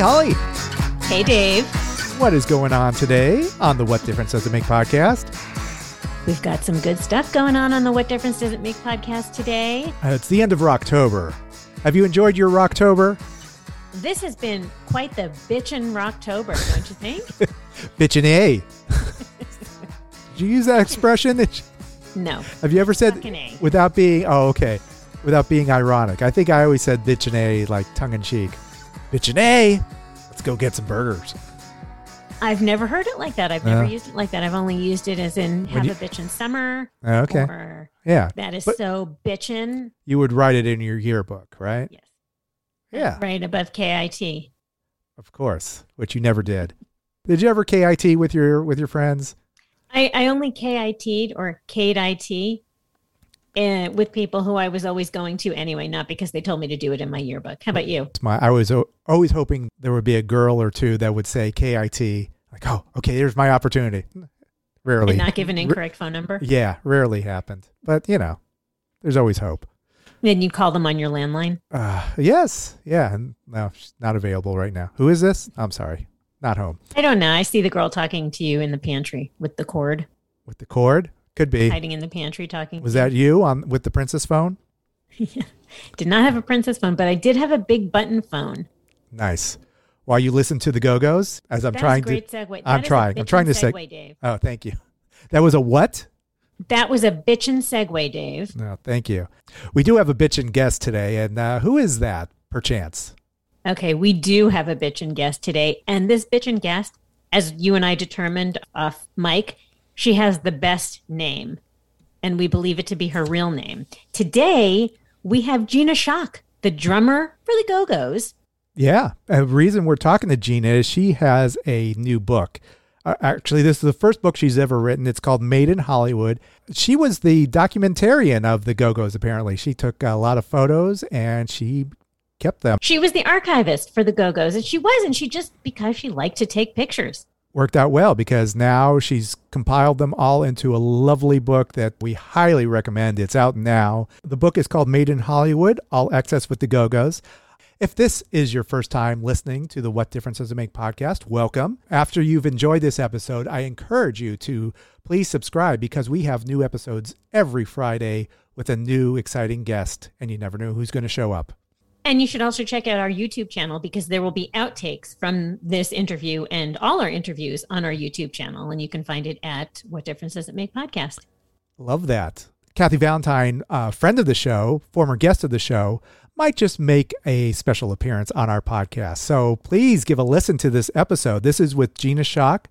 Holly. Hey, Dave. What is going on today on the What Difference Does It Make podcast? We've got some good stuff going on on the What Difference Does It Make podcast today. Uh, it's the end of October. Have you enjoyed your October? This has been quite the bitchin' Rocktober, don't you think? Bitchin' A. Did you use that expression? no. Have you ever said without being? Oh, okay. Without being ironic. I think I always said bitchin' A like tongue in cheek. Bitchin' A. Let's go get some burgers. I've never heard it like that. I've never Uh. used it like that. I've only used it as in have you- a bitchin' summer. Okay. Or Yeah. that is But- so bitchin'. You would write it in your yearbook, right? Yes. Yeah. Right above KIT. Of course, which you never did. Did you ever KIT with your with your friends? I, I only KIT'd or K'd IT uh, with people who I was always going to anyway, not because they told me to do it in my yearbook. How about you? It's my I was o- always hoping there would be a girl or two that would say KIT. Like, oh, okay, here's my opportunity. Rarely. And not give an incorrect phone number? yeah, rarely happened. But you know, there's always hope. Then you call them on your landline. Uh, yes, yeah. and No, she's not available right now. Who is this? I'm sorry, not home I don't know. I see the girl talking to you in the pantry with the cord, with the cord. Could be. hiding in the pantry talking. Was that you on with the princess phone? you. Did not have a princess phone, but I did have a big button phone. Nice. While you listen to the Go Go's, as I'm trying great to. segue. I'm That trying. I'm trying to seg- segue, Dave. Oh, thank you. That was a what? That was a bitchin' segue, Dave. No, thank you. We do have a bitchin' guest today, and uh, who is that, perchance? Okay, we do have a bitchin' guest today, and this bitchin' guest, as you and I determined off mic, she has the best name, and we believe it to be her real name. Today, we have Gina Schock, the drummer for the Go Go's. Yeah. A reason we're talking to Gina is she has a new book. Uh, actually, this is the first book she's ever written. It's called Made in Hollywood. She was the documentarian of the Go Go's, apparently. She took a lot of photos and she kept them. She was the archivist for the Go Go's, and she wasn't. She just because she liked to take pictures. Worked out well because now she's compiled them all into a lovely book that we highly recommend. It's out now. The book is called Made in Hollywood, All Access with the Go Go's. If this is your first time listening to the What Difference Does It Make podcast, welcome. After you've enjoyed this episode, I encourage you to please subscribe because we have new episodes every Friday with a new exciting guest, and you never know who's going to show up. And you should also check out our YouTube channel because there will be outtakes from this interview and all our interviews on our YouTube channel. And you can find it at What Difference Does It Make podcast. Love that. Kathy Valentine, uh, friend of the show, former guest of the show, might just make a special appearance on our podcast. So please give a listen to this episode. This is with Gina Schock,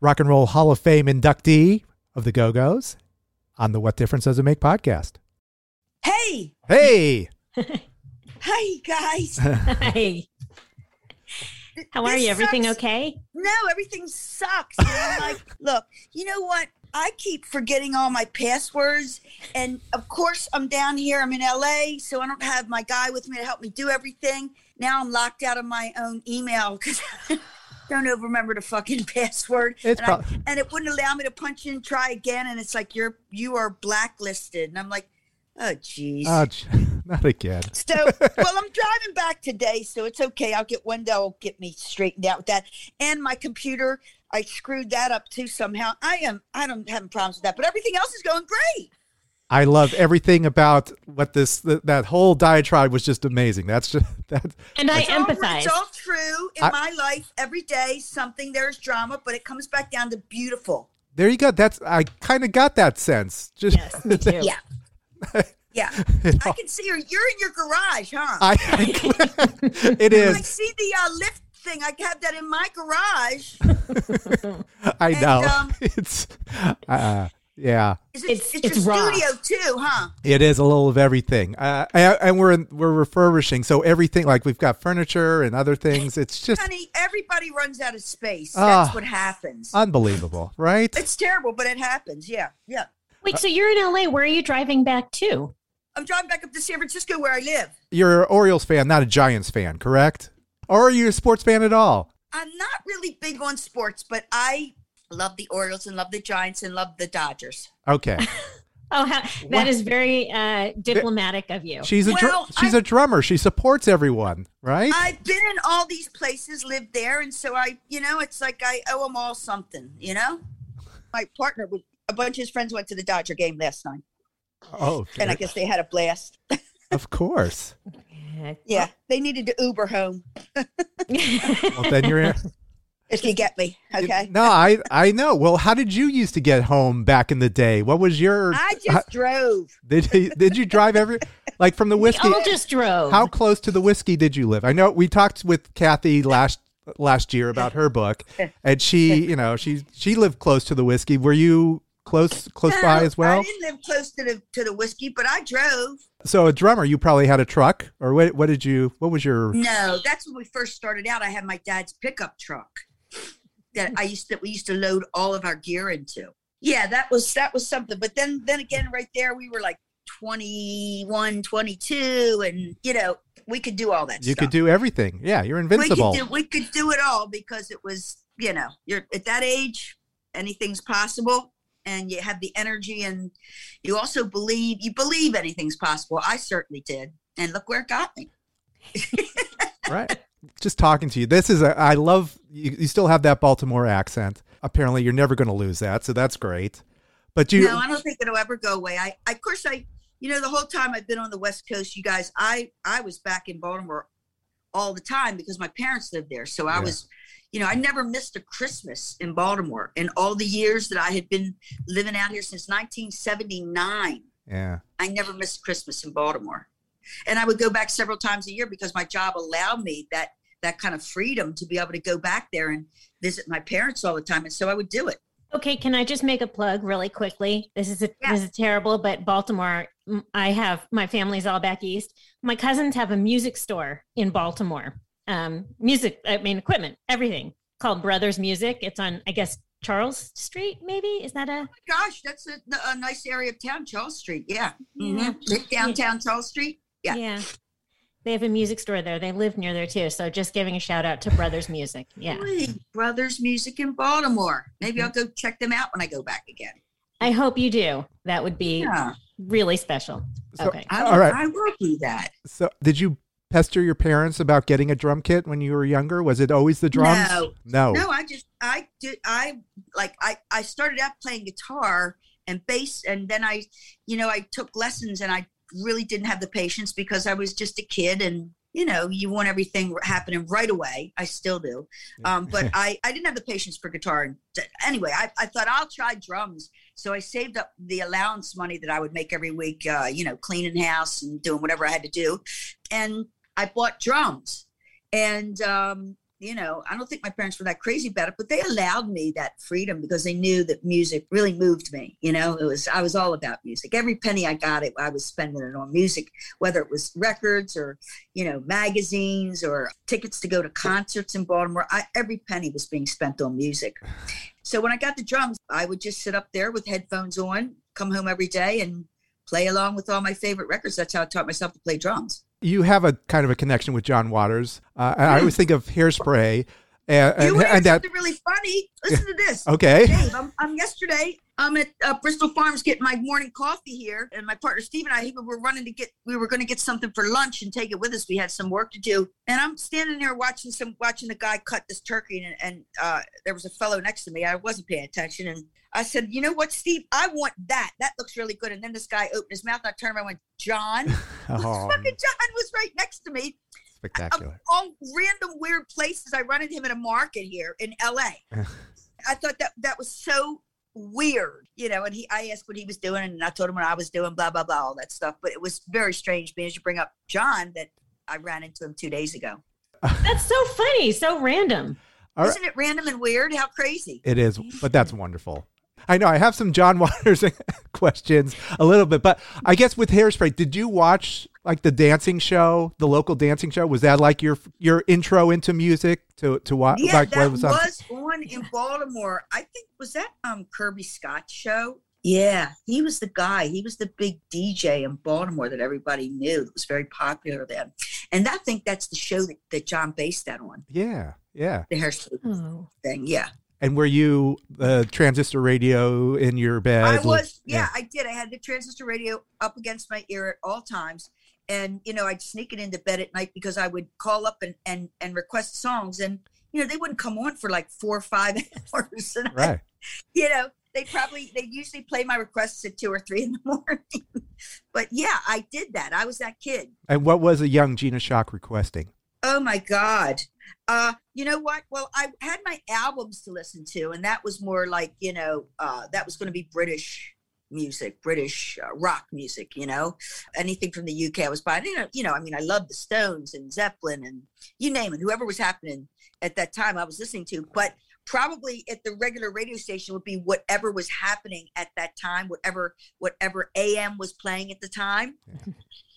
Rock and Roll Hall of Fame inductee of the Go Go's on the What Difference Does It Make podcast. Hey, Hey, hi guys. Hi. How are This you? Everything sucks. okay? No, everything sucks. I'm like, look, you know what? I keep forgetting all my passwords, and of course, I'm down here. I'm in LA, so I don't have my guy with me to help me do everything. Now I'm locked out of my own email because I don't ever remember the fucking password, It's and, I- and it wouldn't allow me to punch in, try again, and it's like you're you are blacklisted, and I'm like, oh jeez. oh, j- not again. So, well, I'm driving back today, so it's okay. I'll get one that'll get me straightened out with that. And my computer, I screwed that up too somehow. I am, I don't have problems with that, but everything else is going great. I love everything about what this th- that whole diatribe was just amazing. That's just that. And I It's all, empathize. it's all true in I- my life. Every day, something there's drama, but it comes back down to beautiful. There you go. That's I kind of got that sense. Just Yes, me too. Yeah, yeah. you know, I can see her. You're in your garage, huh? I, it I see the uh, lift thing. I have that in my garage. I And, know. um, it's uh, yeah. Is it, It's- it's, it's your raw. studio too, huh? It is a little of everything. Uh, and and we're in, we're refurbishing, so everything like we've got furniture and other things. It's just Honey, everybody runs out of space. Ah. That's what happens. unbelievable, right? it's terrible, but it happens. Yeah, yeah. Wait, so you're in LA. Where are you driving back to? I'm driving back up to San Francisco where I live. You're an Orioles fan, not a Giants fan, correct? Or are you a sports fan at all? I'm not really big on sports, but I love the Orioles and love the Giants and love the Dodgers. Okay. Oh, how, that is very uh, diplomatic of you. She's a dr- Well, she's I- a drummer. She supports everyone, right? I've been in all these places, lived there, and so I, you know, it's like I owe them all something. You know, my partner with a bunch of his friends went to the Dodger game last night, oh, and I guess they had a blast. of course. Yeah, they needed to Uber home. Well, then you're If you get me, okay. No, I I know. Well, how did you used to get home back in the day? What was your? I just drove. did you, did you drive every like from the we whisky? all just drove. How close to the whisky did you live? I know we talked with Kathy last last year about her book, and she, you know, she she lived close to the whisky. Were you close close by as well? I didn't live close to the to the whisky, but I drove. So a drummer, you probably had a truck, or what? What did you? What was your? No, that's when we first started out. I had my dad's pickup truck that I used to we used to load all of our gear into. Yeah, that was that was something. But then then again right there we were like 21, 22 and you know, we could do all that You stuff. could do everything. Yeah, you're we could invincible. do we could do it all because it was, you know, you're at that age, anything's possible and you have the energy and you also believe you believe anything's possible. I certainly did. And look where it got me. right. Just talking to you. This is a. I love you. You still have that Baltimore accent. Apparently, you're never going to lose that, so that's great. But you, no, I don't think it'll ever go away. I, I, of course, I, you know, the whole time I've been on the West Coast, you guys, I, I was back in Baltimore all the time because my parents lived there. So I Yeah. was, you know, I never missed a Christmas in Baltimore in all the years that I had been living out here since 1979. yeah, I never missed Christmas in Baltimore, and I would go back several times a year because my job allowed me that that kind of freedom to be able to go back there and visit my parents all the time, and so I would do it. Okay, can I just make a plug really quickly? This is a, Yeah. this is terrible, but Baltimore. I have my family's all back east. My cousins have a music store in Baltimore. Um, music, I mean, equipment, everything called Brothers Music. It's on, I guess, Charles Street. Maybe is that a? Oh Gosh, that's a, a nice area of town, Charles Street. Yeah, Yeah. Mhm. downtown Charles Street. Yeah. Yeah. They have a music store there. They live near there too. So just giving a shout out to Brothers Music. Yeah. Hey, Brothers Music in Baltimore. Maybe I'll go check them out when I go back again. I hope you do. That would be Yeah, really special. So- okay. I, All right. I will do that. So, did you pester your parents about getting a drum kit when you were younger? Was it always the drums? No. No. No, I just I did I like I I started out playing guitar and bass and then I you know I took lessons and I really didn't have the patience because I was just a kid and you know you want everything happening right away I still do um, but I I didn't have the patience for guitar and anyway I, I thought I'll try drums so I saved up the allowance money that I would make every week uh, you know cleaning house and doing whatever I had to do and I bought drums and um, you know, I don't think my parents were that crazy about it, but they allowed me that freedom because they knew that music really moved me. You know, it was I was all about music. Every penny I got, it I was spending it on music, whether it was records or you know magazines or tickets to go to concerts in Baltimore. I, every penny was being spent on music. So when I got the drums, I would just sit up there with headphones on, come home every day, and play along with all my favorite records. That's how I taught myself to play drums. You have a kind of a connection with John Waters. Uh, I always think of Hairspray, and, you and, want and that. something really funny? Listen to this. Okay. Dave, I'm, I'm yesterday. I'm at uh, Bristol Farms getting my morning coffee here, and my partner Steve and I he, were running to get. We were going to get something for lunch and take it with us. We had some work to do, and I'm standing there watching some watching the guy cut this turkey, and, and uh, there was a fellow next to me. I wasn't paying attention, and I said, "You know what, Steve? I want that. That looks really good." And then this guy opened his mouth, and I turned around and went, "John." Oh, Fucking John was right next to me spectacular. all random weird places. I run into him in a market here in LA. I thought that that was so weird, you know. And he, I asked what he was doing, and I told him what I was doing, blah blah blah, all that stuff. But it was very strange, being as you bring up John, that I ran into him two days ago. That's so funny. So random. All right. Isn't it random and weird? How crazy! It is, but that's mm. wonderful. I know I have some John Waters questions a little bit, but I guess with Hairspray, did you watch like the dancing show, the local dancing show? Was that like your your intro into music to to watch? Yeah, like that what was, on? on in Baltimore. I think was that um Kirby Scott show. Yeah, he was the guy. He was the big DJ in Baltimore that everybody knew. That was very popular then, and I think that's the show that, that John based that on Yeah, yeah. the hairspray Oh. thing. Yeah, And were you the transistor radio in your bed? I was, yeah, I did. I had the transistor radio up against my ear at all times. And, you know, I'd sneak it into bed at night because I would call up and, and, and request songs. And, you know, they wouldn't come on for like four or five hours. And I- Right. you know, they probably, they usually play my requests at two or three in the morning. but yeah, I did that. I was that kid. And what was a young Gina Schock requesting? Oh my God. Uh, you know what? Well, I had my albums to listen to, and that was more like, you know, uh, that was going to be British music, British uh, rock music, you know, anything from the UK I was buying. You know, you know, I mean, I loved the Stones and Zeppelin and you name it, whoever was happening at that time I was listening to. But probably at the regular radio station would be whatever was happening at that time, whatever whatever AM was playing at the time.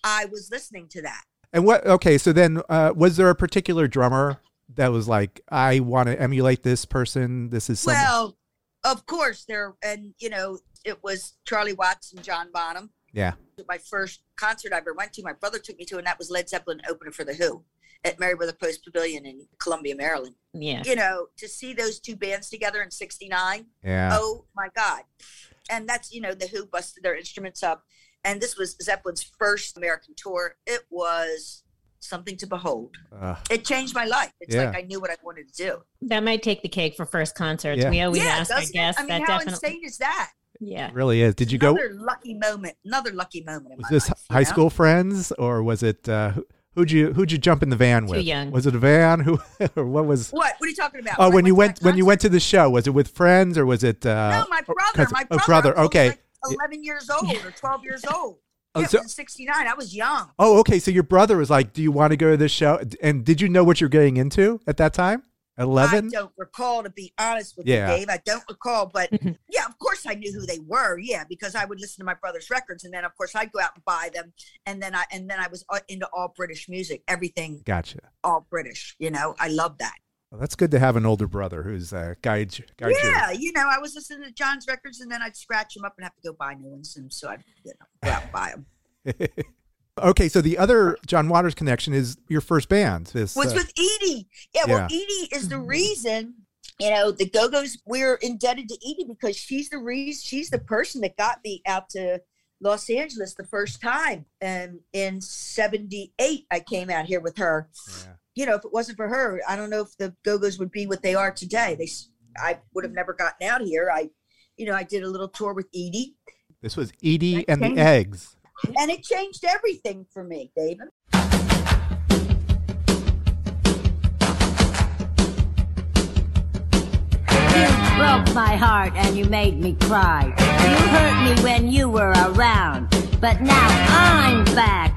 I was listening to that. And what? Okay, so then uh, was there a particular drummer that was like, I want to emulate this person? This is someone. Well, of course there, and you know, it was Charlie Watts and John Bonham. yeah. My first concert I ever went to, my brother took me to, and that was Led Zeppelin opener for the Who at Merriweather Post Pavilion in Columbia, Maryland. Yeah. You know, to see those two bands together in '69, Yeah. oh my God! And that's you know, the Who busted their instruments up, and this was Zeppelin's first American tour. It was something to behold. Uh, It changed my life. It's Yeah. like I knew what I wanted to do. That might take the cake for first concerts. Yeah. We always yeah, ask our doesn't guests I mean, that how definitely. insane is that? Yeah. it really is. Did you go? another lucky moment another lucky moment in Was my this life, you high know? school friends or was it? Uh, who- who'd you who'd you jump in the van with? Too young. Was it a van? Who or what was? what what are you talking about Oh, I when you to went when you went to the show, was it with friends or was it? Uh, no my oh, brother cousin- my oh, brother, brother. Was Okay. like 11 years old or 12 years old Oh, yeah, so- it was 69 i was young Oh, okay. So your brother was like, "Do you want to go to this show?" And did you know what you're getting into at that time? Eleven. i don't recall to be honest with Yeah. you dave i don't recall but Mhm. yeah of course i knew who they were yeah because i would listen to my brother's records and then of course i'd go out and buy them and then i and then i was uh, into all british music everything Gotcha. all british you know i love that Well, that's good to have an older brother who's uh, guides guides yeah, you know, I was listening to John's records, and then I'd scratch them up and have to go buy new ones, and so I'd you know, go out and buy them. okay, so the other John Waters connection is your first band. This, Was uh, with Edie. Yeah, well. Edie is the reason. You know, the Go Go's. We're indebted to Edie because she's the reason. She's the person that got me out to Los Angeles the first time. And in '78, I came out here with her. yeah. You know, if it wasn't for her, I don't know if the Go Go's would be what they are today. They, s- I would have never gotten out here. I, you know, I did a little tour with Edie. This was Edie That and the Eggs. and it changed everything for me, David. You broke my heart and you made me cry. You hurt me when you were around. But now I'm back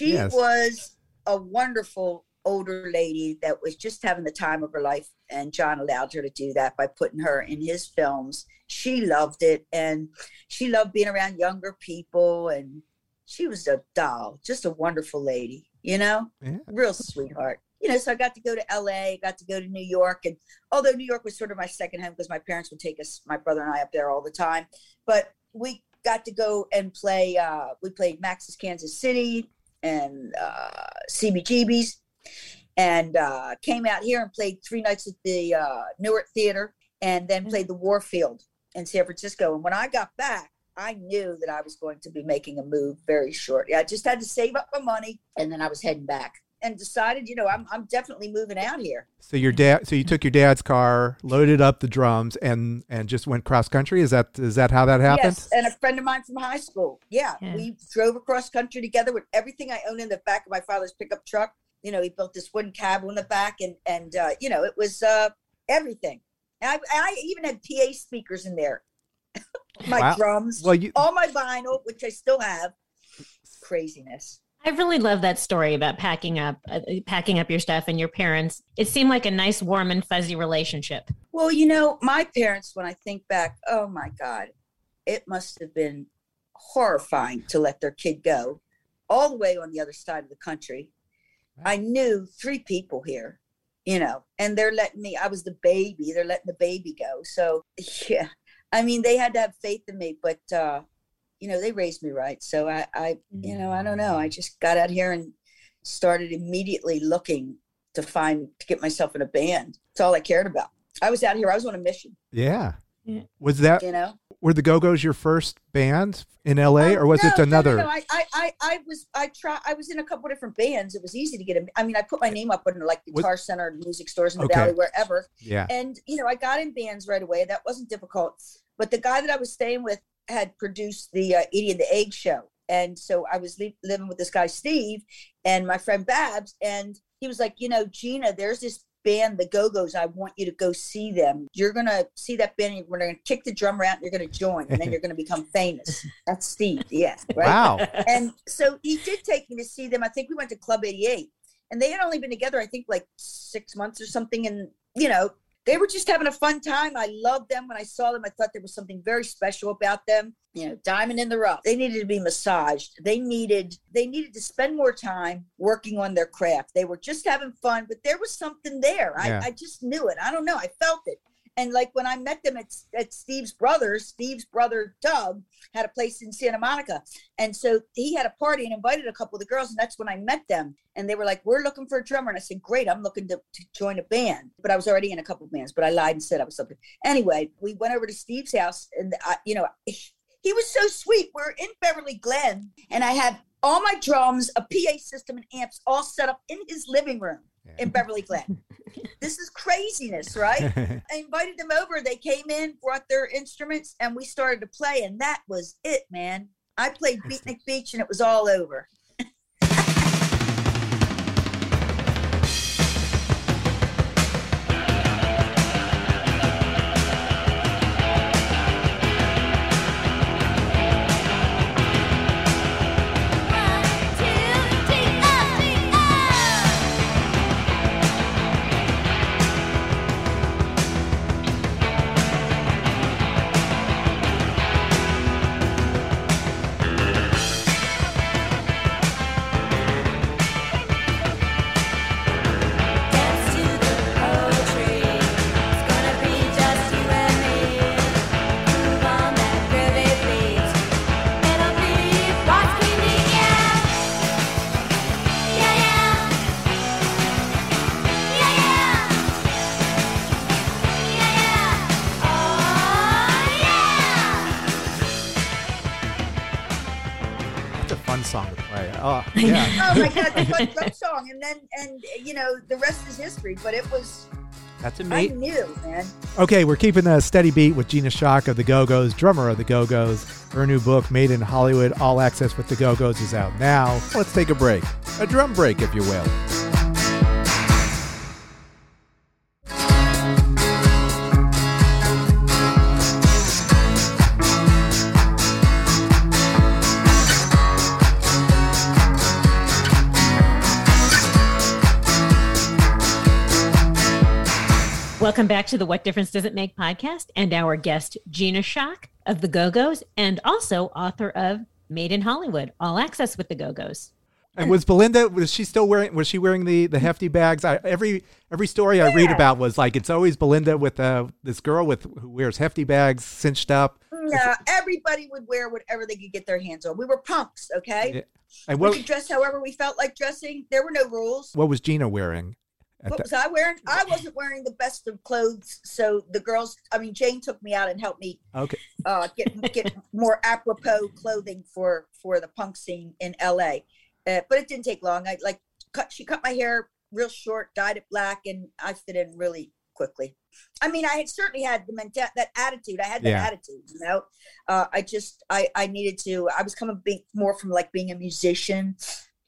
She Yes. was a wonderful older lady that was just having the time of her life, and John allowed her to do that by putting her in his films. She loved it, and she loved being around younger people, and she was a doll, just a wonderful lady, you know, Yeah. real sweetheart. You know, so I got to go to LA, got to go to New York, and although New York was sort of my second home because my parents would take us, my brother and I, up there all the time, but we got to go and play. Uh, we played Max's Kansas City and uh, CBGB's, and uh, came out here and played three nights at the uh, Nuart Theater, and then played the Warfield in San Francisco. And when I got back, I knew that I was going to be making a move very shortly. I just had to save up my money, and then I was heading back. And decided, you know, I'm I'm definitely moving out here. So your dad, so you took your dad's car, loaded up the drums, and and just went cross country. Is that is that how that happened? Yes, and a friend of mine from high school. Yeah, Yeah. we drove across country together with everything I owned in the back of my father's pickup truck. You know, he built this wooden cab in the back, and and uh, you know, it was uh, everything. And I, and I even had PA speakers in there. my Wow. drums, Well, you all my vinyl, which I still have. Craziness. I really love that story about packing up, uh, packing up your stuff and your parents. It seemed like a nice, warm, and fuzzy relationship. Well, you know, my parents, when I think back, oh my God, it must have been horrifying to let their kid go all the way on the other side of the country. I knew three people here, you know, and they're letting me, I was the baby, they're letting the baby go. So, yeah, I mean, they had to have faith in me, but, uh, you know, they raised me right. So I, I, you know, I don't know. I mm. just got out here and started immediately looking to find, to get myself in a band. That's all I cared about. I was out here, I was on a mission, Yeah. Yeah. Was that you know? were the Go Go's your first band in LA, oh, or was no, it another? No, no, I, I, I, I was, I try, I was in a couple different bands. It was easy to get in. I mean, I put my name up on like Was- Guitar Center, music stores in the Okay. valley, wherever. Yeah. And you know, I got in bands right away. That wasn't difficult. But the guy that I was staying with had produced the uh, Edie and the Egg show, and so I was li- living with this guy Steve and my friend Babs, and he was like, you know, Gina, there's this band, the Go Go's. I want you to go see them. You're gonna see that band. And we're gonna kick the drummer out. And you're gonna join, and then you're gonna become famous. That's Steve. Yeah. Right Wow. and so he did take me to see them. I think we went to Club 88, and they had only been together, I think, like six months or something. And you know, they were just having a fun time. I loved them. When I saw them, I thought there was something very special about them. You know, diamond in the rough. They needed to be massaged. They needed they needed to spend more time working on their craft. They were just having fun, but there was something there. Yeah. I, I just knew it. I don't know. I felt it. And like when I met them at, at Steve's brother, Steve's brother Doug had a place in Santa Monica. And so he had a party and invited a couple of the girls, and that's when I met them. And they were like, We're looking for a drummer. And I said, Great, I'm looking to, to join a band. But I was already in a couple of bands, but I lied and said I was something. Anyway, we went over to Steve's house, and I, you know, he was so sweet. We're in Beverly Glen, and I had all my drums, a PA system, and amps all set up in his living room in Beverly Glen. this is craziness, right? I invited them over. They came in, brought their instruments, and we started to play. And that was it, man. I played Beatnik Beach, and it was all over. Oh my God, the fun drum song. And then, and you know, the rest is history. But it was, That's I amazing. knew, man. Okay, we're keeping a steady beat with Gina Schock of the Go Go's, drummer of the Go Go's. Her new book, Made in Hollywood, All Access with the Go Go's, is out now. Let's take a break. A drum break, if you will. Welcome back to the What Difference Does It Make podcast and our guest, Gina Schock of the Go Go's, and also author of Made in Hollywood, All Access with the Go Go's. And was Belinda? Was she still wearing? Was she wearing the the hefty bags? I, every every story I read about was like it's always Belinda with uh, this girl with who wears hefty bags cinched up. No, everybody would wear whatever they could get their hands on. We were punks, okay? Yeah. And We could dress however we felt like dressing. There were no rules. what was Gina wearing? At What that- was I wearing? I wasn't wearing the best of clothes. So the girls, I mean, Jane took me out and helped me okay, uh, get get more apropos clothing for for the punk scene in LA. Uh, but it didn't take long. I like cut. She cut my hair real short, dyed it black, and I fit in really quickly. I mean, I had certainly had the menta- that attitude. I had that Yeah. attitude, you know. Uh, I just I I needed to. I was coming more from like being a musician.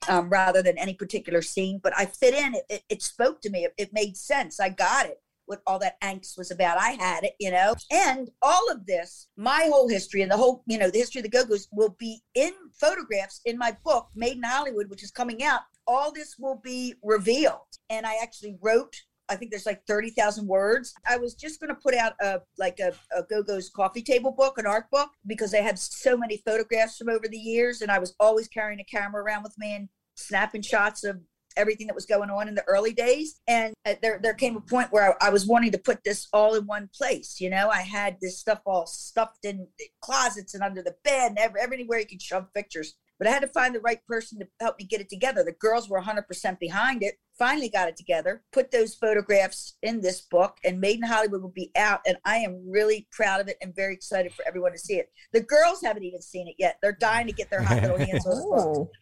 Um, rather than any particular scene, but I fit in. It, it, it spoke to me. It, it made sense. I got it. what all that angst was about. I had it, you know. And all of this, my whole history and the whole, you know, the history of the Go-Go's will be in photographs in my book, Made in Hollywood, which is coming out. All this will be revealed. And I actually wrote I think there's like 30,000 words. I was just going to put out a like a, a Go-Go's coffee table book, an art book, because I had so many photographs from over the years. And I was always carrying a camera around with me and snapping shots of everything that was going on in the early days. And uh, there, there came a point where I, I was wanting to put this all in one place. You know, I had this stuff all stuffed in closets and under the bed and every, everywhere you could shove pictures. But I had to find the right person to help me get it together. The girls were 100% behind it. Finally got it together, put those photographs in this book, and Made in Hollywood will be out. And I am really proud of it and very excited for everyone to see it. The girls haven't even seen it yet. They're dying to get their hot little hands on the book.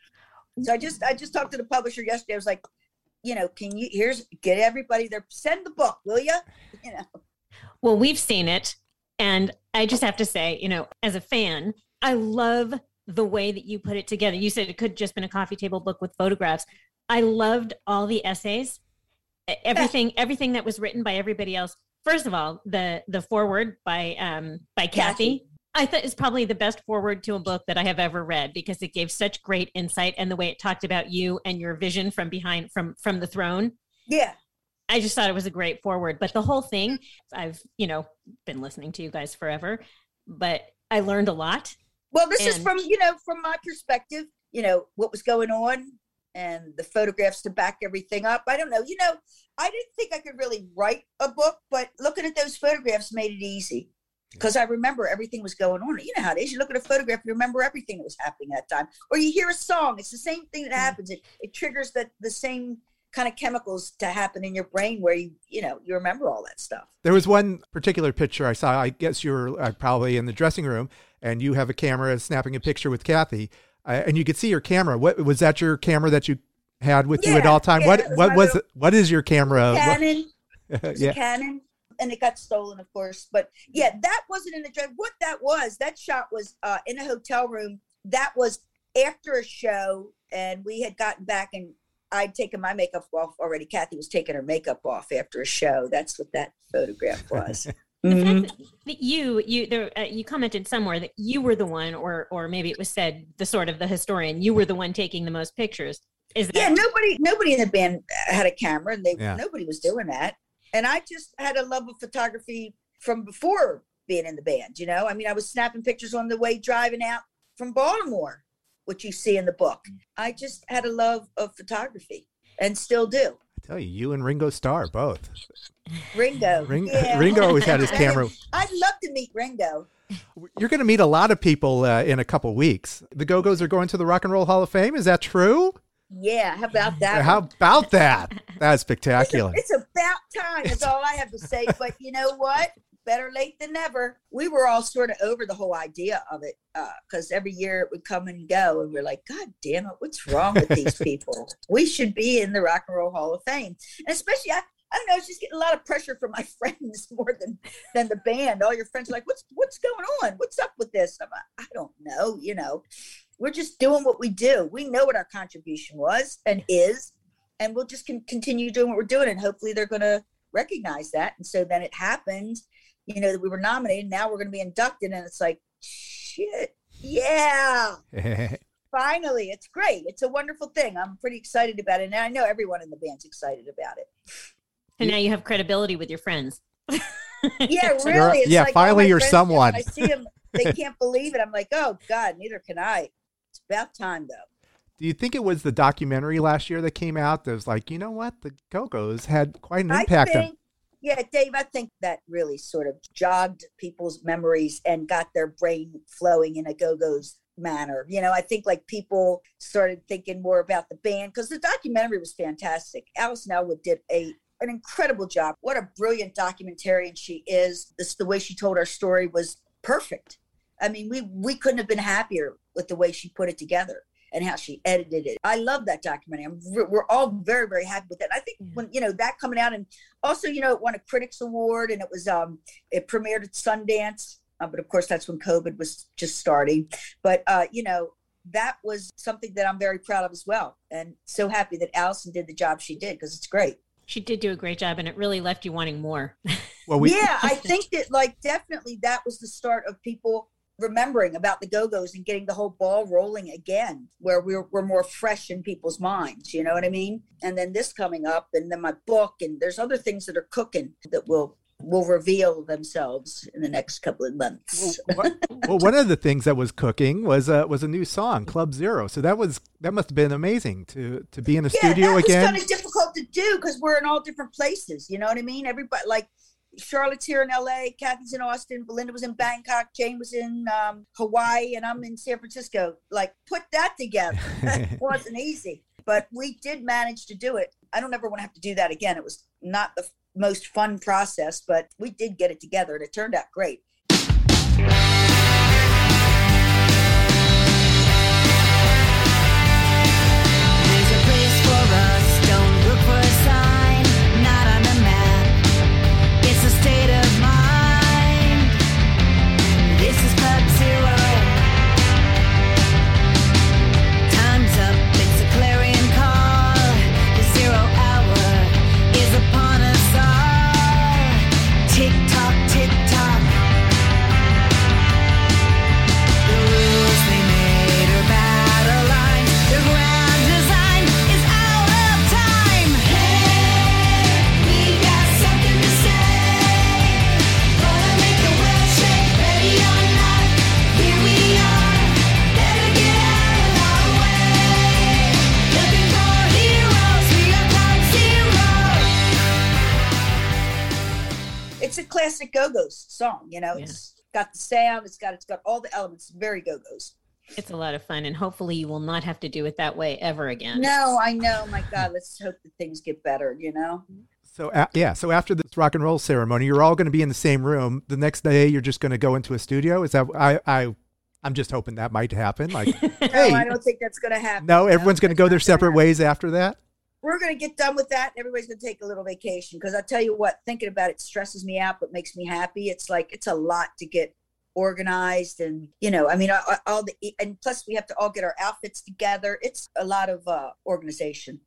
Oh, So I just I just talked to the publisher yesterday. I was like, you know, can you here's get everybody there, send the book, will you? You know, Well, we've seen it. And I just have to say, you know, as a fan, I love the way that you put it together. You said it could just been a coffee table book with photographs. I loved all the essays, everything, everything that was written by everybody else. First of all, the the foreword by um by Kathy. Kathy. I thought is probably the best forward to a book that I have ever read because it gave such great insight and the way it talked about you and your vision from behind from from the throne. yeah. I just thought it was a great forward. But the whole thing, I've, you know, been listening to you guys forever, but I learned a lot. Well, this is from you know from my perspective, you know what was going on and the photographs to back everything up. I don't know, you know, I didn't think I could really write a book, but looking at those photographs made it easy because I remember everything was going on. You know how it is. You look at a photograph, you remember everything that was happening at that time, or you hear a song. It's the same thing that happens. It it triggers that the same kind of chemicals to happen in your brain where you you know you remember all that stuff. There was one particular picture I saw. I guess you were uh, probably in the dressing room, and you have a camera snapping a picture with Kathy, uh, and you could see your camera. What was that? Your camera that you had with you at all time? yeah, what was what was little- What is your camera? Canon. Yeah. Canon, and it got stolen, of course. But yeah, that wasn't in the dress. What that was, that shot was uh, in a hotel room. That was after a show, and we had gotten back, and I'd taken my makeup off already. Kathy was taking her makeup off after a show. That's what that photograph was. The Mhm. fact that- that you, you, there, uh, you commented somewhere that you were the one, or, or maybe it was said the sort of the historian, you were the one taking the most pictures. Is that Yeah, nobody, nobody in the band had a camera, and they Yeah. nobody was doing that. And I just had a love of photography from before being in the band. You know, I mean, I was snapping pictures on the way driving out from Baltimore, which you see in the book. I just had a love of photography, and still do. I tell you, you and Ringo Starr both. Ringo, Ring, yeah. Ringo always had his camera. I'd love to meet Ringo. You're going to meet a lot of people uh, in a couple weeks. The Go Go's are going to the Rock and Roll Hall of Fame. Is that true? Yeah, how about that? How about that? That's It's, spectacular. it's about time. That's all I have to say. But you know what? Better late than never. We were all sort of over the whole idea of it because every year it would come and go, and we're like, God damn it, what's wrong with these people? we should be in the Rock and Roll Hall of Fame, and especially I. I don't know. It's just getting a lot of pressure from my friends more than than the band. All your friends are like, "What's what's going on? What's up with this?" I'm like, I don't know. You know, we're just doing what we do. We know what our contribution was and is, and we'll just con- continue doing what we're doing. And hopefully, they're going to recognize that. And so then it happened, you know, that we were nominated. Now we're going to be inducted, and it's like, shit, yeah, finally, it's great. It's a wonderful thing. I'm pretty excited about it, and I know everyone in the band's excited about it. And now you have credibility with your friends. Yeah, really. It's yeah, like finally you're friends now, when someone. I see them, they can't believe it. I'm like, oh God, neither can I. It's about time though. Do you think it was the documentary last year that came out that was like, you know what? The Go Go's had quite an impact I on yeah, Dave, I think that really sort of jogged people's memories and got their brain flowing in a go-go's manner. You know, I think like people started thinking more about the band because the documentary was fantastic. Alison Ellwood did a an incredible job. What a brilliant documentarian she is. This the way she told our story was perfect. I mean, we we couldn't have been happier with the way she put it together and how she edited it. I love that documentary. I'm, we're all very, very happy with it. I think Yeah. when you know that coming out, and also you know it won a Critics Award, and it was um it premiered at Sundance, uh, but of course that's when COVID was just starting. But uh, you know that was something that I'm very proud of as well, and so happy that Alison did the job she did because it's great. She did do a great job, and it really left you wanting more. Well, we yeah, I think that like definitely that was the start of people remembering about the Go-Go's and getting the whole ball rolling again, where we're we're more fresh in people's minds. You know what I mean? And then this coming up, and then my book, and there's other things that are cooking that will will reveal themselves in the next couple of months. well, well, one of the things that was cooking was a was a new song, Club Zero. So that was that must have been amazing to to be in the yeah, studio that was again. kind of difficult to do because we're in all different places. You know what I mean? Everybody like Charlotte's here in LA, Kathy's in Austin, Belinda was in Bangkok, Jane was in um, Hawaii, and I'm in San Francisco. Like, put that together. it wasn't easy, but we did manage to do it. I don't ever want to have to do that again. It was not the most fun process, but we did get it together, and it turned out great. It's classic Go-Go's song, you know. It's got the sound, it's got it's got all the elements. Very Go-Go's. it's a lot of fun, and hopefully, you will not have to do it that way ever again. No, I know. My God, let's hope that things get better. You know. So a yeah, so after this rock and roll ceremony, you're all going to be in the same room. The next day, you're just going to go into a studio. Is that I I I'm just hoping that might happen. Like, No, hey, I don't think that's going to happen. no, everyone's going to go their separate happen. ways after that. We're going to get done with that. and Everybody's going to take a little vacation because I tell you what, thinking about it stresses me out, but makes me happy. It's like it's a lot to get organized and you know i mean I- I- all the and plus we have to all get our outfits together it's a lot of uh organization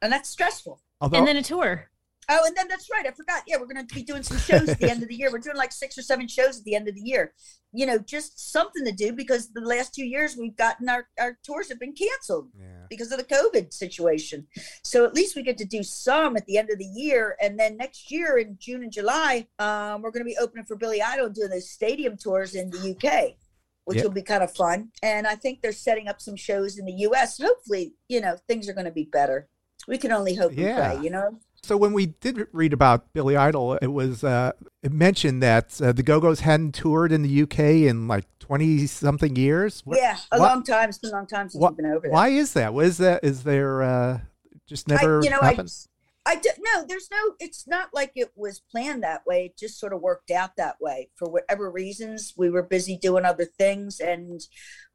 and that's stressful Although, And then a tour. Oh, and then that's right. I forgot. Yeah, we're going to be doing some shows at the end of the year. We're doing like six or seven shows at the end of the year. You know, just something to do because the last two years we've gotten our, our tours have been canceled yeah. because of the COVID situation. So at least we get to do some at the end of the year. And then next year in June and July, um, we're going to be opening for Billy Idol and doing those stadium tours in the UK. Which Yeah. will be kind of fun. And I think they're setting up some shows in the US. Hopefully, you know, things are going to be better. We can only hope and Yeah. pray, you know? So when we did read about Billy Idol, it was uh, it mentioned that uh, the Go Go's hadn't toured in the UK in like twenty something years. What- yeah, a what- long time. It's been a long time since what- we've been over there. Why is that? What is that? Is there uh, just never I, you know, happened? I, I do, no, there's no, it's not like it was planned that way. It just sort of worked out that way for whatever reasons. We were busy doing other things and,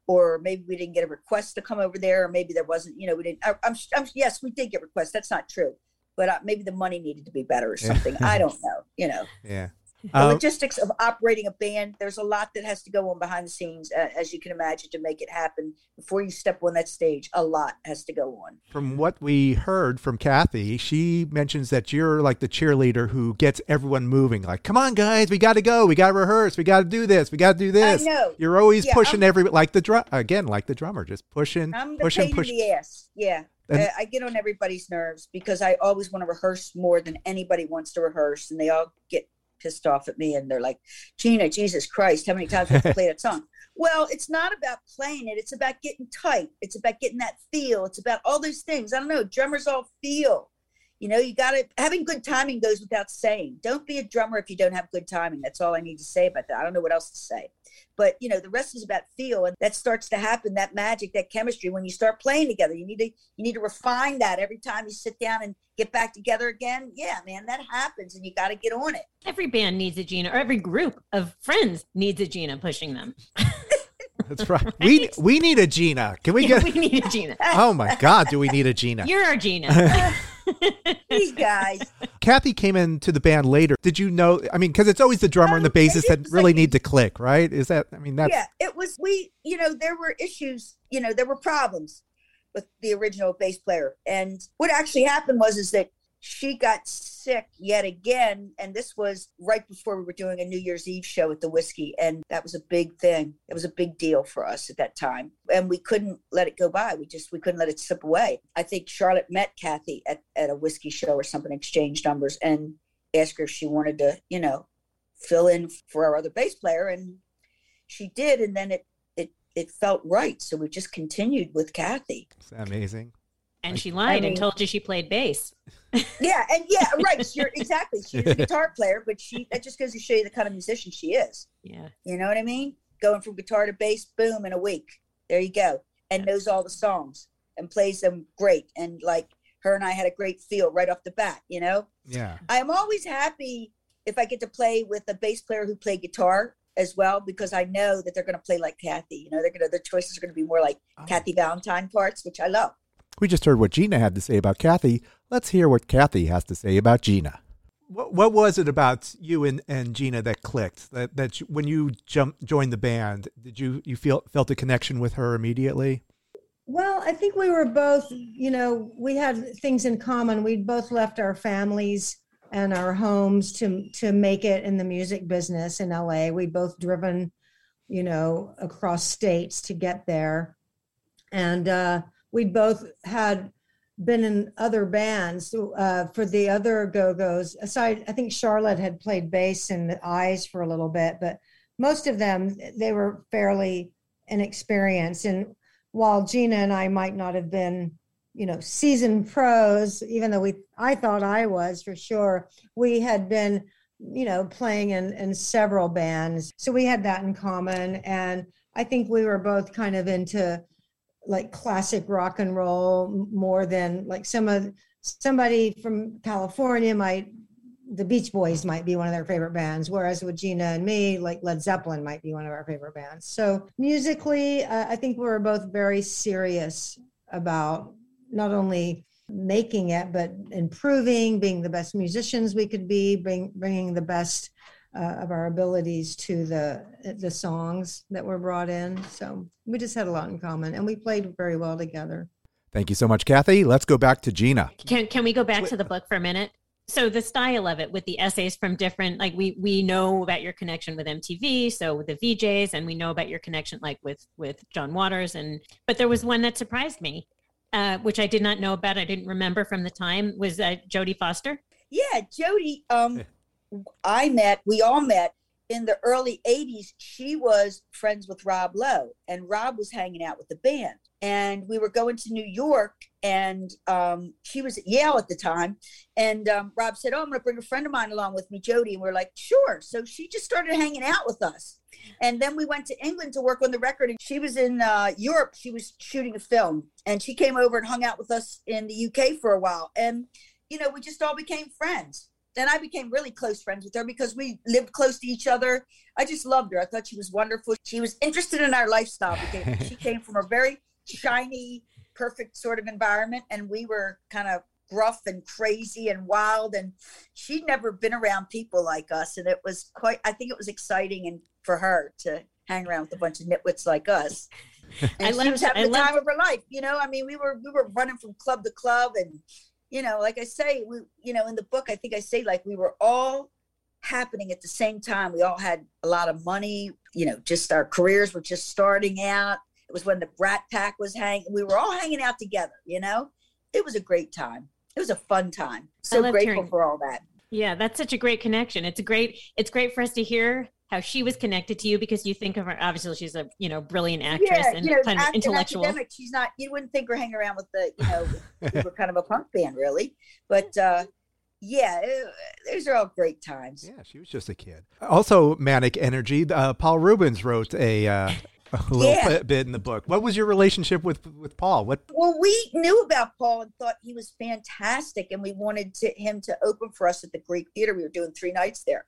or maybe we didn't get a request to come over there, or maybe there wasn't, you know, we didn't, I, I'm, I'm, yes, we did get requests. That's not true. But uh, maybe the money needed to be better or Yeah. something. I don't know, you know. yeah. The Um, logistics of operating a band, there's a lot that has to go on behind the scenes, uh, as you can imagine, to make it happen. Before you step on that stage, a lot has to go on. from what we heard from Kathy, she mentions that you're like the cheerleader who gets everyone moving. Like, come on, guys, we got to go. We got to rehearse. We got to do this. We got to do this. I know. You're always Yeah, pushing I'm- every like the drum again, like the drummer, just pushing, I'm the pushing, pushing. the ass. Yeah. And- I, I get on everybody's nerves because I always want to rehearse more than anybody wants to rehearse. And they all get pissed off at me and they're like, Gina, Jesus Christ, how many times have to play that song? Well, it's not about playing it. It's about getting tight. It's about getting that feel. It's about all those things. I don't know. Drummers all feel. You know, you got to, having good timing goes without saying. Don't be a drummer if you don't have good timing. That's all I need to say about that. I don't know what else to say. But, you know, the rest is about feel. And that starts to happen, that magic, that chemistry when you start playing together. You need to, you need to refine that every time you sit down and get back together again. Yeah, man, that happens and you got to get on it. Every band needs a Gina, or every group of friends needs a Gina pushing them. That's right. We we need a Gina. Can we Yeah, get? we need a Gina. Oh my God, do we need a Gina? You're our Gina. These guys. Kathy came into the band later. Did you know? I mean, because it's always the drummer and the Um, bassist that really like- need to click, right? Is that? I mean, that's yeah, it was we. You know, there were issues. You know, there were problems with the original bass player, and what actually happened was is that she got sick yet again. And this was right before we were doing a New Year's Eve show at the Whisky. And that was a big thing. It was a big deal for us at that time. And we couldn't let it go by. We just, we couldn't let it slip away. I think Charlotte met Kathy at, at a whisky show or something, exchanged numbers and asked her if she wanted to, you know, fill in for our other bass player. And she did. And then it, it, it felt right. So we just continued with Kathy. It's amazing. And she lied mean- and told you she played bass. Yeah, and yeah, right. You're exactly. She's a guitar player, but she that just goes to show you the kind of musician she is. Yeah. You know what I mean? Going from guitar to bass, boom, in a week. There you go. And knows all the songs and plays them great. And like her and I had a great feel right off the bat, you know? Yeah. I am always happy if I get to play with a bass player who played guitar as well, because I know that they're gonna play like Kathy. You know, they're gonna their choices are gonna be more like Oh. Kathy Valentine parts, which I love. We just heard what Gina had to say about Kathy. Let's hear what Kathy has to say about Gina. What, what was it about you and, and Gina that clicked? That that you, when you jumped joined the band, did you you feel felt a connection with her immediately? Well, I think we were both, you know, we had things in common. We'd both left our families and our homes to to make it in the music business in LA. We'd both driven, you know, across states to get there. And uh, we'd both had been in other bands uh, for the other go-go's. Aside i think charlotte had played bass in the eyes for a little bit but most of them they were fairly inexperienced. And while gina and i might not have been you know seasoned pros even though we i thought i was for sure we had been you know playing in in several bands. So we had that in common and i think we were both kind of into like classic rock and roll more than like some of somebody from California might the Beach Boys might be one of their favorite bands, whereas with Gina and me, like Led Zeppelin might be one of our favorite bands. So musically, uh, I think we were both very serious about not only making it, but improving, being the best musicians we could be, bring, bringing the best uh, of our abilities to the the songs that were brought in. So we just had a lot in common, and we played very well together. Thank you so much, Kathy. Let's go back to Gina. Can can we go back to the book for a minute? So the style of it with the essays from different like we we know about your connection with MTV, so with the VJs, and we know about your connection like with with John Waters and but there was one that surprised me, uh, which I did not know about. I didn't remember from the time was uh, Jodie Foster. Yeah, Jody. Um, I met. We all met in the early '80s. She was friends with Rob Lowe, and Rob was hanging out with the band. And we were going to New York, and um, she was at Yale at the time. And um, Rob said, "Oh, I'm going to bring a friend of mine along with me, Jody." And we're like, "Sure." So she just started hanging out with us. And then we went to England to work on the record. And she was in uh, Europe. She was shooting a film, and she came over and hung out with us in the UK for a while. And you know, we just all became friends then I became really close friends with her because we lived close to each other. I just loved her. I thought she was wonderful. She was interested in our lifestyle because she came from a very shiny, perfect sort of environment, and we were kind of gruff and crazy and wild. And she'd never been around people like us, and it was quite. I think it was exciting and for her to hang around with a bunch of nitwits like us. And I she loved- was having I the loved- time of her life. You know, I mean, we were we were running from club to club and you know, like I say, we, you know, in the book, I think I say like we were all happening at the same time. We all had a lot of money, you know, just our careers were just starting out. It was when the Brat Pack was hanging. We were all hanging out together, you know. It was a great time. It was a fun time. So grateful hearing- for all that. Yeah, that's such a great connection. It's a great it's great for us to hear how she was connected to you because you think of her obviously she's a you know brilliant actress yeah, and you know, kind of intellectual. academic. She's not. You wouldn't think we're hanging around with the, you know, we were kind of a punk band, really. But uh yeah, it, those are all great times. Yeah, she was just a kid. Also, manic energy. Uh, Paul Reubens wrote a, uh, a little Yeah. bit- bit in the book. What was your relationship with with Paul? What? Well, we knew about Paul and thought he was fantastic, and we wanted to, him to open for us at the Greek Theater. We were doing three nights there,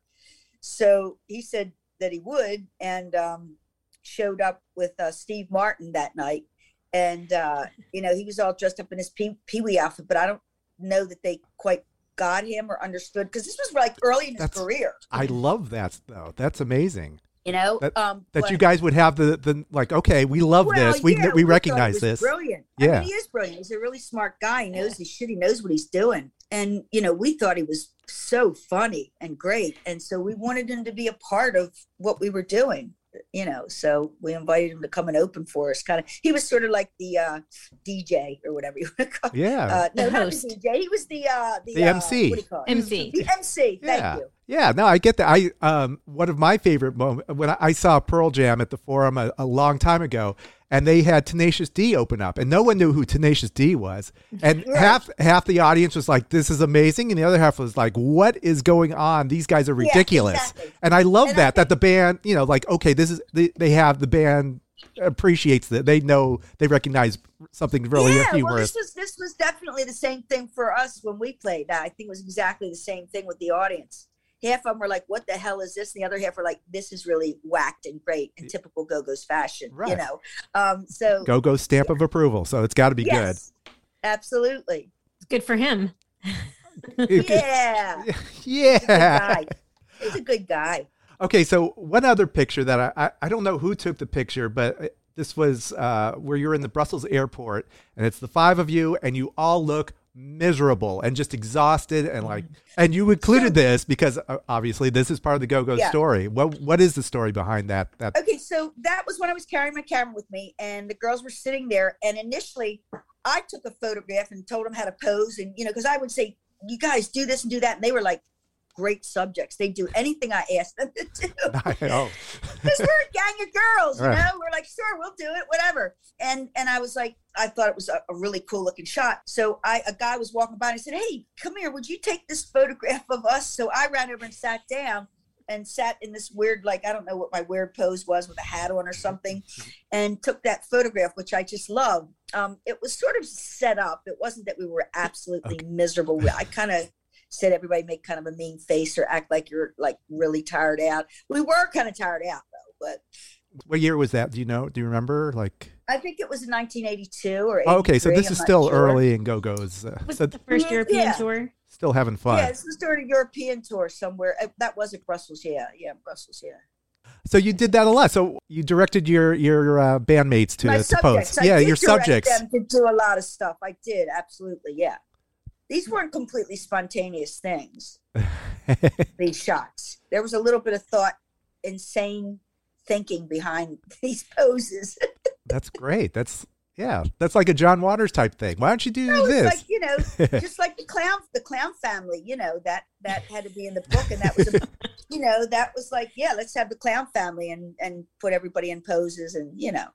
so he said that he would, and um, showed up with uh, Steve Martin that night. And uh, you know, he was all dressed up in his pee Wee outfit, but I don't know that they quite got him or understood because this was like early in his That's- career. I love that though. That's amazing. You know, That- um, that but- you guys would have the the like okay we love Well, this we yeah, we thought recognize this Brilliant. Yeah. I mean, he is brilliant. He's a really smart guy. He knows his shit. He knows what he's doing. And you know, we thought he was so funny and great, and so we wanted him to be a part of what we were doing. You know, so we invited him to come and open for us. Kind of, he was sort of like the uh, DJ or whatever you want to call. yeah Uh, no, The not host. the DJ. He was the uh, the, The uh, MC. What do you call it? MC. The MC. Thank yeah you. Yeah no i get that i um one of my favorite moments when I, I saw pearl jam at the forum a, a long time ago and they had tenacious d open up and no one knew who tenacious d was and Right. half half the audience was like this is amazing and the other half was like what is going on these guys are Yeah, ridiculous exactly. and i love And I that that the band you know like okay this is they, they have the band appreciates that they know they recognize something really yeah, well, humorous this was this was definitely the same thing for us when we played. I think it was exactly the same thing with the audience. Half of them were like, "What the hell is this?" And the other half were like, "This is really whacked and great in typical Go Go's fashion." You know, um, so go go stamp of approval so it's got to be yes, absolutely, It's good for him. yeah. yeah He's a good guy. He's a good guy. Okay, so one other picture that I, I, I don't know who took the picture, but this was uh, where you're in the Brussels airport, and it's the five of you, and you all look miserable and just exhausted, and like, and you included this because uh, obviously this is part of the Go Go Yeah. story. What what is the story behind that? That Okay, so that was when I was carrying my camera with me, and the girls were sitting there. And initially, I took a photograph and told them how to pose, and you know, because I would say, "You guys do this and do that," and they were like, "Great subjects. They do anything I ask them to do." Because we're a gang of girls, you Right. know. We're like, "Sure, we'll do it, whatever." And and I was like, I thought it was a, a really cool looking shot. So I a guy was walking by and I said, "Hey, come here. Would you take this photograph of us?" So I ran over and sat down and sat in this weird, like, I don't know what my weird pose was with a hat on or something, and took that photograph, which I just love. Um, it was sort of set up. It wasn't that we were absolutely miserable. I kind of said everybody make kind of a mean face or act like you're like really tired out. We were kind of tired out though, but what year was that? Do you know? Do you remember? Like, I think it was in 1982 or oh, okay, so 83, this I'm is still sure. early in Go Go's, uh, Was so it the first Mhm, European yeah. tour? still having fun. Yeah, this was during a European tour somewhere. Uh, That was at Brussels. Yeah, yeah, Brussels. Yeah. So you did that a lot. So you directed your your uh, bandmates to, My to subjects. post. I yeah, did your direct subjects. Them to do a lot of stuff. I did absolutely. Yeah. These weren't completely spontaneous things. these shots. There was a little bit of thought, insane thinking behind these poses. That's great. That's yeah. That's like a John Waters type thing. Why don't you do No, this? like you know, just like the clown, the clown family. You know that that had to be in the book, and that was, a, you know, that was like, yeah, let's have the clown family and and put everybody in poses, and you know,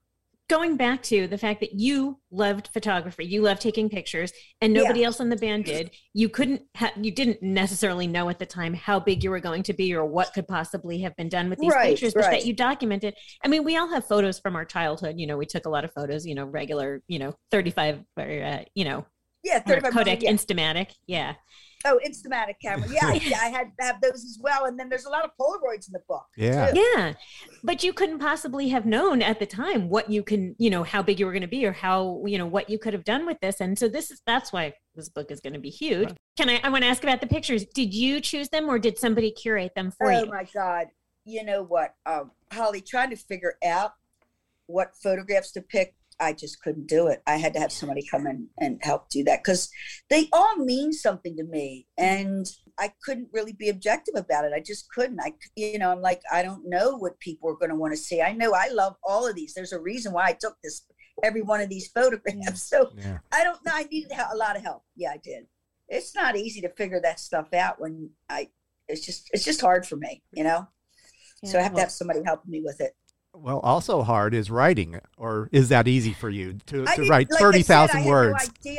Going back to the fact that you loved photography, you loved taking pictures, and nobody else in the band did. You couldn't, ha- you didn't necessarily know at the time how big you were going to be or what could possibly have been done with these Right, pictures, but right. that you documented. I mean, we all have photos from our childhood. You know, we took a lot of photos. You know, regular, you know, thirty-five, or, uh, you know, yeah, 35 Kodak yeah. Instamatic. Yeah. Oh, Instamatic camera. Yeah, I, I had to have those as well. And then there's a lot of Polaroids in the book. Yeah. too. Yeah. But you couldn't possibly have known at the time what you can, you know, how big you were going to be or how, you know, what you could have done with this. And so this is, that's why this book is going to be huge. Can I, I want to ask about the pictures. Did you choose them or did somebody curate them for oh you? Oh my God. You know what, um, Holly, trying to figure out what photographs to pick, I just couldn't do it. I had to have somebody come in and help do that because they all mean something to me. And I couldn't really be objective about it. I just couldn't. I, you know, I'm like, I don't know what people are going to want to see. I know I love all of these. There's a reason why I took this, every one of these photographs. Mm. So Yeah. I don't know. I needed a lot of help. Yeah, I did. It's not easy to figure that stuff out when I. It's just it's just hard for me, you know. so I Yeah, have to have somebody helping me with it. Well, also hard is writing, or is that easy for you to, to write like thirty thousand words? No,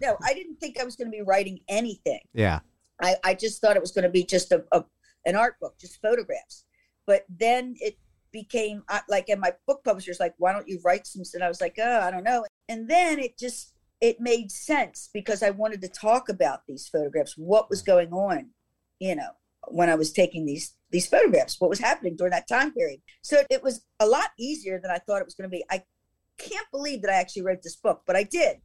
no, I didn't think I was going to be writing anything. yeah. I, I just thought it was going to be just a, a an art book, just photographs. But then it became like, and my book publisher's like, "Why don't you write some?" And I was like, "Oh, I don't know." And then it just it made sense because I wanted to talk about these photographs, what was mm. going on, you know, when I was taking these these photographs, what was happening during that time period. So it was a lot easier than I thought it was going to be. I can't believe that I actually wrote this book, but I did.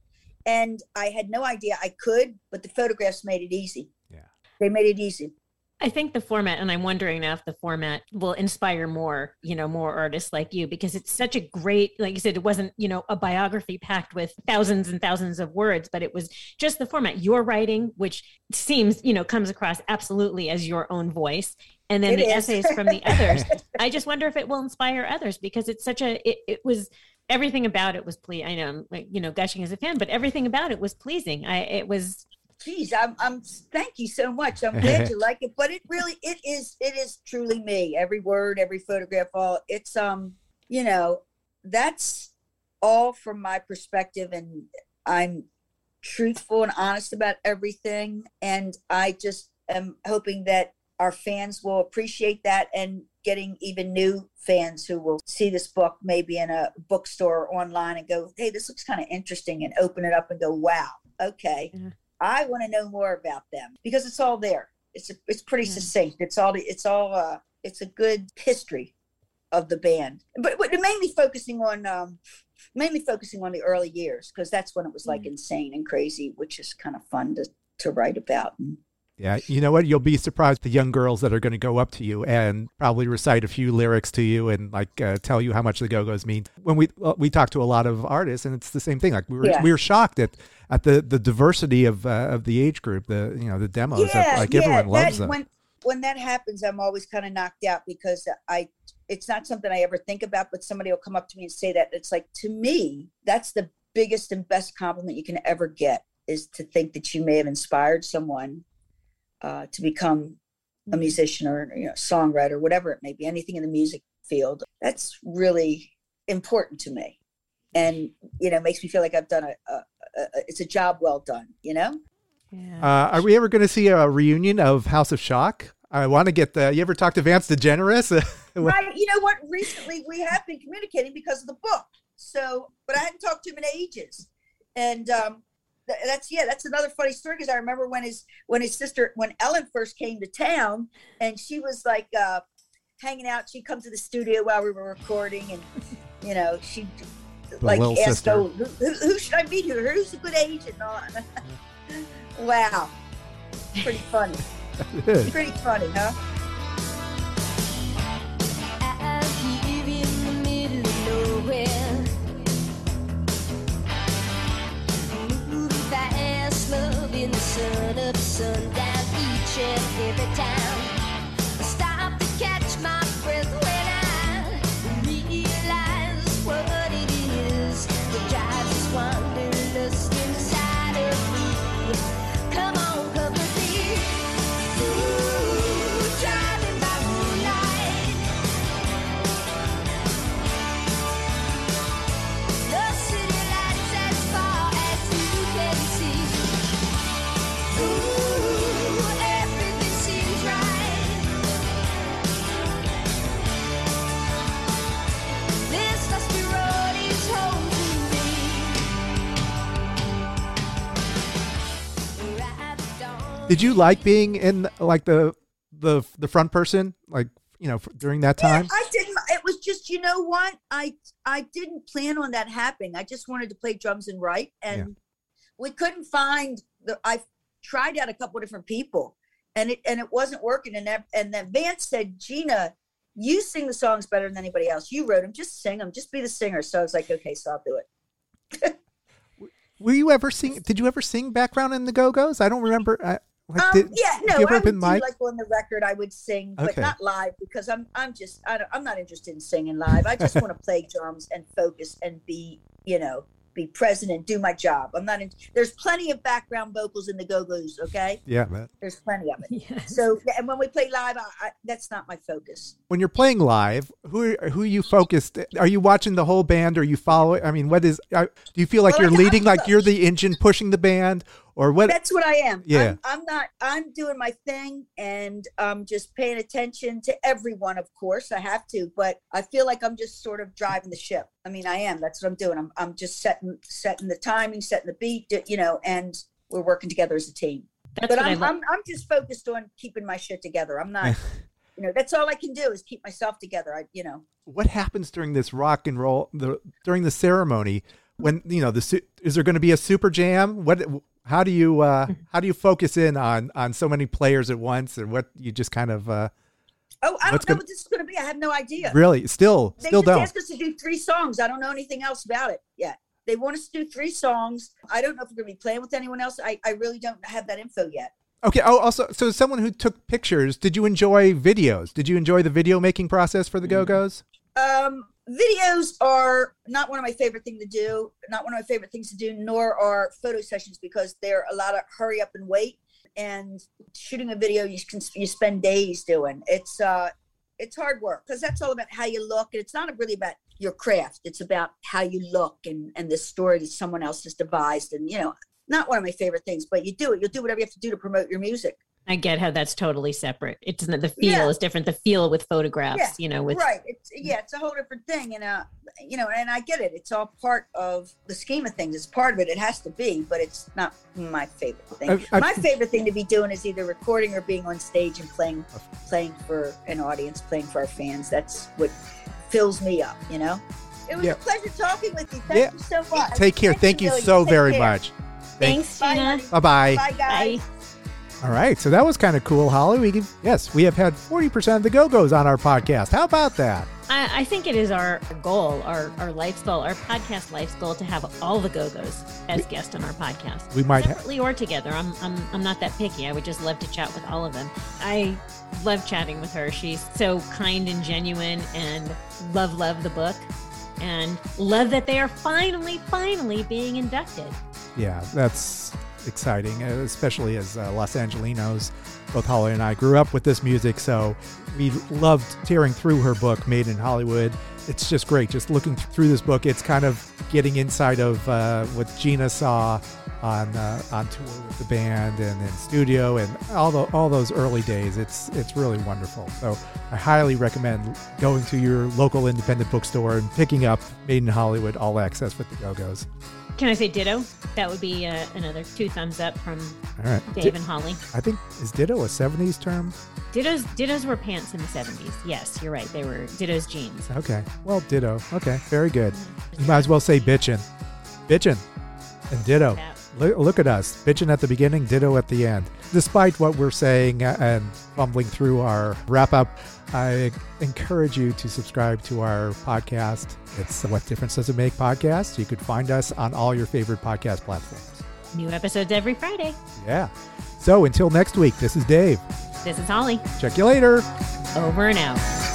And I had no idea I could, but the photographs made it easy. Yeah. They made it easy. I think the format, and I'm wondering now if the format will inspire more, you know, more artists like you, because it's such a great, like you said, it wasn't, you know, a biography packed with thousands and thousands of words, but it was just the format. Your writing, which seems, you know, comes across absolutely as your own voice, and then It the is. essays from the others. I just wonder if it will inspire others because it's such a, it, it was everything about it was pleasing. I know, I'm like, you know, gushing as a fan, but everything about it was pleasing. I, it was, Geez, I'm, I'm. Thank you so much. I'm glad you like it, but it really, it is, it is truly me. Every word, every photograph, all. It's um, you know, that's all from my perspective, and I'm truthful and honest about everything. And I just am hoping that our fans will appreciate that, and getting even new fans who will see this book maybe in a bookstore or online and go, "Hey, this looks kind of interesting," and open it up and go, "Wow, okay." Yeah. I want to know more about them because it's all there. It's it's pretty Yeah. succinct. It's all it's all uh it's a good history of the band, but, but mainly focusing on um mainly focusing on the early years because that's when it was like insane and crazy, which is kind of fun to to write about. And Yeah, you know what? You'll be surprised the young girls that are going to go up to you and probably recite a few lyrics to you and like uh, tell you how much the Go Go's mean. When we well, we talk to a lot of artists, and it's the same thing. Like we were Yeah. we were shocked at at the the diversity of uh, of the age group. The you know the demos. Yeah, of, like everyone loves that, them. When when that happens, I'm always kind of knocked out because I it's not something I ever think about, but somebody will come up to me and say that. It's like to me, that's the biggest and best compliment you can ever get is to think that you may have inspired someone uh, to become a musician or you know songwriter, whatever it may be, anything in the music field. That's really important to me, and you know makes me feel like I've done a, a, a it's a job well done. You know. yeah. Uh, are we ever going to see a reunion of House of Schock? I want to get the. You ever talk to Vance DeGeneres? right you know what recently we have been communicating because of the book so but i hadn't talked to him in ages and um th- that's yeah that's another funny story because i remember when his when his sister when ellen first came to town and she was like uh hanging out she'd come to the studio while we were recording and you know she like asked sister. oh, who, who, who should i meet here? Who's a good agent and wow. Pretty funny. Pretty funny huh? Out the sun up, each and every time. I stop to catch my breath Did you like being in like the the the front person, like you know, during that time? Yeah, I didn't. It was just, you know what? I I didn't plan on that happening. I just wanted to play drums and write, and we couldn't find the. I tried out a couple different people, and it and it wasn't working. And that, and then Vance said, Gina, you sing the songs better than anybody else. You wrote them. Just sing them. Just be the singer. So I was like, okay, so I'll do it. Were you ever sing? Did you ever sing background in the Go Go's? I don't remember. I, like, Um, did, yeah, no, you ever I open would do mic? like on the record. I would sing, but Okay. not live because I'm I'm just I don't, I'm not interested in singing live. I just want to play drums and focus and be you know be present and do my job. I'm not in. There's plenty of background vocals in the Go Go's. Okay, yeah, but there's plenty of it. Yes. So and when we play live, I, I, that's not my focus. when you're playing live, who are, who are you focused? Are you watching the whole band? Or are you following? I mean, what is? Do you feel like Well, you're I- leading? Like you're the engine pushing the band, or what? That's what I am. Yeah. I'm, I'm not. I'm doing my thing, and I'm just paying attention to everyone. Of course, I have to, but I feel like I'm just sort of driving the ship. I mean, I am. That's what I'm doing. I'm. I'm just setting setting the timing, setting the beat. You know, and we're working together as a team. That's But I I'm. I'm. I'm just focused on keeping my shit together. I'm not. you know, that's all I can do is keep myself together. I. You know. what happens during this rock and roll the during the ceremony when you know the is there going to be a super jam? What how do you uh how do you focus in on on so many players at once and what you just kind of uh Oh, I don't know gonna- what this is going to be. I have no idea. really still They still don't They asked us to do three songs. I don't know anything else about it yet. They want us to do three songs. I don't know if we're going to be playing with anyone else. I, I really don't have that info yet. Okay. Oh, also, so someone who took pictures, did you enjoy videos? Did you enjoy the video making process for the Go Go's? Um, videos are not one of my favorite thing to do. Not one of my favorite things to do. Nor are photo sessions because they're a lot of hurry up and wait. And shooting a video, you can you spend days doing. It's uh, it's hard work because that's all about how you look. And it's not really about your craft. It's about how you look and and the story that someone else has devised. And you know, not one of my favorite things, but you do it. You'll do whatever you have to do to promote your music. I get how that's totally separate. It's not the feel Yeah. is different. The feel with photographs, Yeah, you know, with right it's yeah it's a whole different thing and uh you know and i get it it's all part of the scheme of things it's part of it it has to be but it's not my favorite thing I've- I've- my favorite thing to be doing is either recording or being on stage and playing playing for an audience playing for our fans that's what fills me up you know it was Yeah. a pleasure talking with you thank Yeah. you so much Take care. Thank you Billy. so Take very care. much. thanks, Bye, Gina. honey. Bye bye. bye guys Bye. All right. So that was kind of cool, Holly. We can, yes, we have had forty percent of the Go Go's on our podcast. How about that? I, I think it is our goal, our, our life's goal, our podcast life's goal to have all the Go-Go's as guests on our podcast. We might ha- separately or together. I'm, I'm I'm not that picky. I would just love to chat with all of them. I love chatting with her. She's so kind and genuine, and love love the book, and love that they are finally finally being inducted. Yeah, that's exciting, uh, especially as uh, Los Angelinos. Both Holly and I grew up with this music, so we loved tearing through her book, Made in Hollywood. It's just great, just looking through this book. It's kind of getting inside of uh, what Gina saw on uh, on tour with the band and in studio and all the, all those early days. It's it's really wonderful. So I highly recommend going to your local independent bookstore and picking up Made in Hollywood All Access with the Go Go's. Can I say ditto? That would be uh, another two thumbs up from All right, Dave and Holly. I think is ditto a '70s term? Dittos dittos were pants in the 70s. Yes, you're right. They were dittos jeans. Okay. Well, ditto. Okay. Very good. You might as well say bitchin'. Bitchin' and ditto. Look, at us. bitching at the beginning, ditto at the end. Despite what we're saying and fumbling through our wrap up, I encourage you to subscribe to our podcast. It's the What Difference Does It Make podcast. You could find us on all your favorite podcast platforms. New episodes every Friday. Yeah. So until next week, this is Dave. This is Holly. Check you later. Over and out.